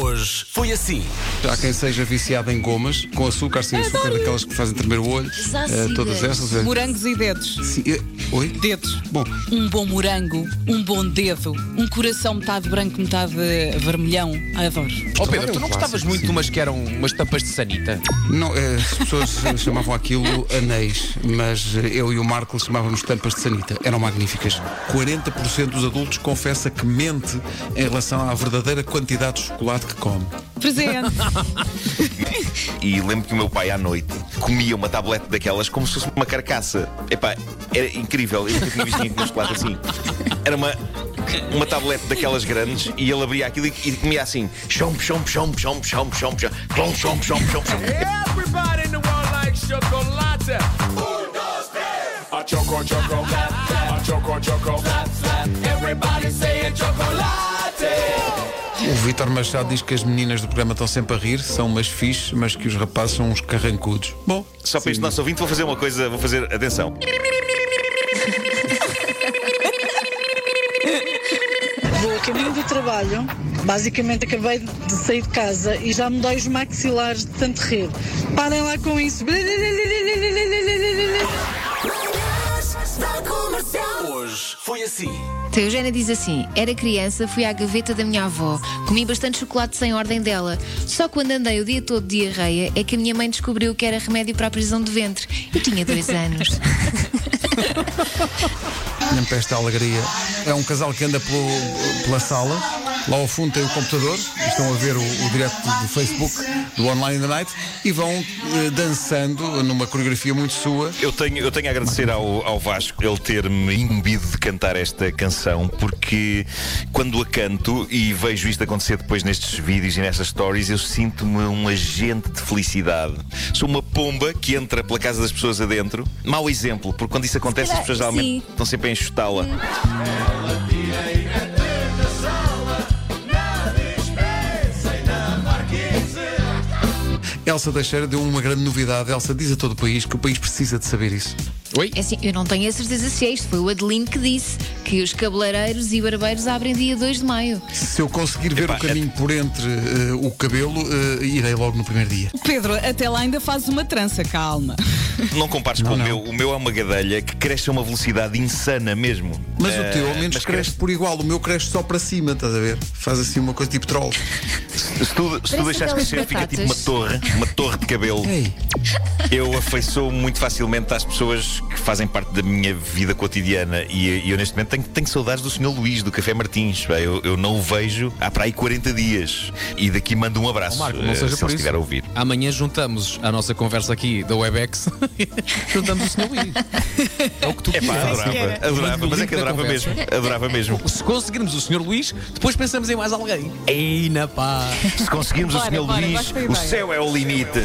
Hoje foi assim. Há quem seja viciado em gomas, com açúcar, sem açúcar, daquelas que fazem tremer o olho. Sácidas. eh, todas essas. eh, Morangos e dedos. sim, eh, oi? Dedos. Bom, Um bom morango, um bom dedo, um coração metade branco, metade vermelhão. Adoro. Ó é Pedro, um tu não gostavas muito de umas que eram umas tampas de sanita? não, eh, as pessoas eh, chamavam aquilo anéis, mas eh, eu e o Marco chamávamos tampas de sanita. Eram magníficas. 40% dos adultos confessa que mente em relação à verdadeira quantidade de chocolate que come. Presente. E lembro que o meu pai à noite comia uma tablete daquelas como se fosse uma carcaça. Epá, era incrível. Eu nunca tinha visto ninguém comer chocolate assim. Era uma, uma tablete daquelas grandes e ele abria aquilo e, e comia assim: chomp, chomp, chomp, chomp, chomp, chomp, chomp, chomp, chomp, chomp, chomp, chomp. Everybody in the world likes chocolate. A choco choco, a choco choco. O Vítor Machado diz que as meninas do programa estão sempre a rir, são umas fiches, mas que os rapazes são uns carrancudos. Bom, Só para este nosso ouvinte vou fazer uma coisa, vou fazer, atenção. Vou a caminho do trabalho, basicamente acabei de sair de casa e já me dói os maxilares de tanto rir. Parem lá com isso. Assim. Então, a Eugénia diz assim: Era criança, fui à gaveta da minha avó, comi bastante chocolate sem ordem dela. Só quando andei o dia todo de diarreia é que a minha mãe descobriu que era remédio para a prisão de ventre. Eu tinha dois anos. Para esta alegria. É um casal que anda pelo- pela sala. Lá ao fundo tem o computador. Estão a ver o, o direto do Facebook, do Online in the Night. E vão eh, dançando numa coreografia muito sua. Eu tenho, eu tenho a agradecer ao, ao Vasco ele ter-me incumbido de cantar esta canção, porque quando a canto e vejo isto acontecer depois nestes vídeos e nessas stories, eu sinto-me um agente de felicidade. Sou uma pomba que entra pela casa das pessoas adentro. Mau exemplo, porque quando isso acontece, as pessoas geralmente sim. estão sempre a enxutá-la. Elsa Teixeira deu uma grande novidade. Elsa diz a todo o país que o país precisa de saber isso. Oi? É assim, eu não tenho a certeza se é isto. Foi o Adelino que disse que os cabeleireiros e barbeiros abrem dia 2 de maio. Se eu conseguir ver Epá, o caminho por entre eh, o cabelo, eh, irei logo no primeiro dia. Pedro, até lá ainda fazes uma trança, calma. Não compares com Não, o meu. O meu é uma gadelha que cresce a uma velocidade insana mesmo. Mas Eh, o teu, ao menos, mas cresce por igual. O meu cresce só para cima, estás a ver? Faz assim uma coisa tipo troll. Se tu, se tu deixares crescer, fica tipo uma torre, uma torre de cabelo. Ei, Eu afeiçoo muito facilmente às pessoas que fazem parte da minha vida cotidiana e, e eu neste momento tenho, tenho saudades do Sr. Luís, do Café Martins. Eu, eu não o vejo há para aí 40 dias. E daqui mando um abraço, Marco, não eh, seja se por ele estiver a ouvir. Amanhã juntamos a nossa conversa aqui da WebEx. juntamos o Sr. Luís. É o que tu É pá, adorava, adorava, mas é que adorava mesmo. Adorava mesmo. Se conseguirmos o Sr. Luís, depois pensamos em mais alguém. Ei, na pá. Se conseguirmos o Sr. Luís, o céu é o limite.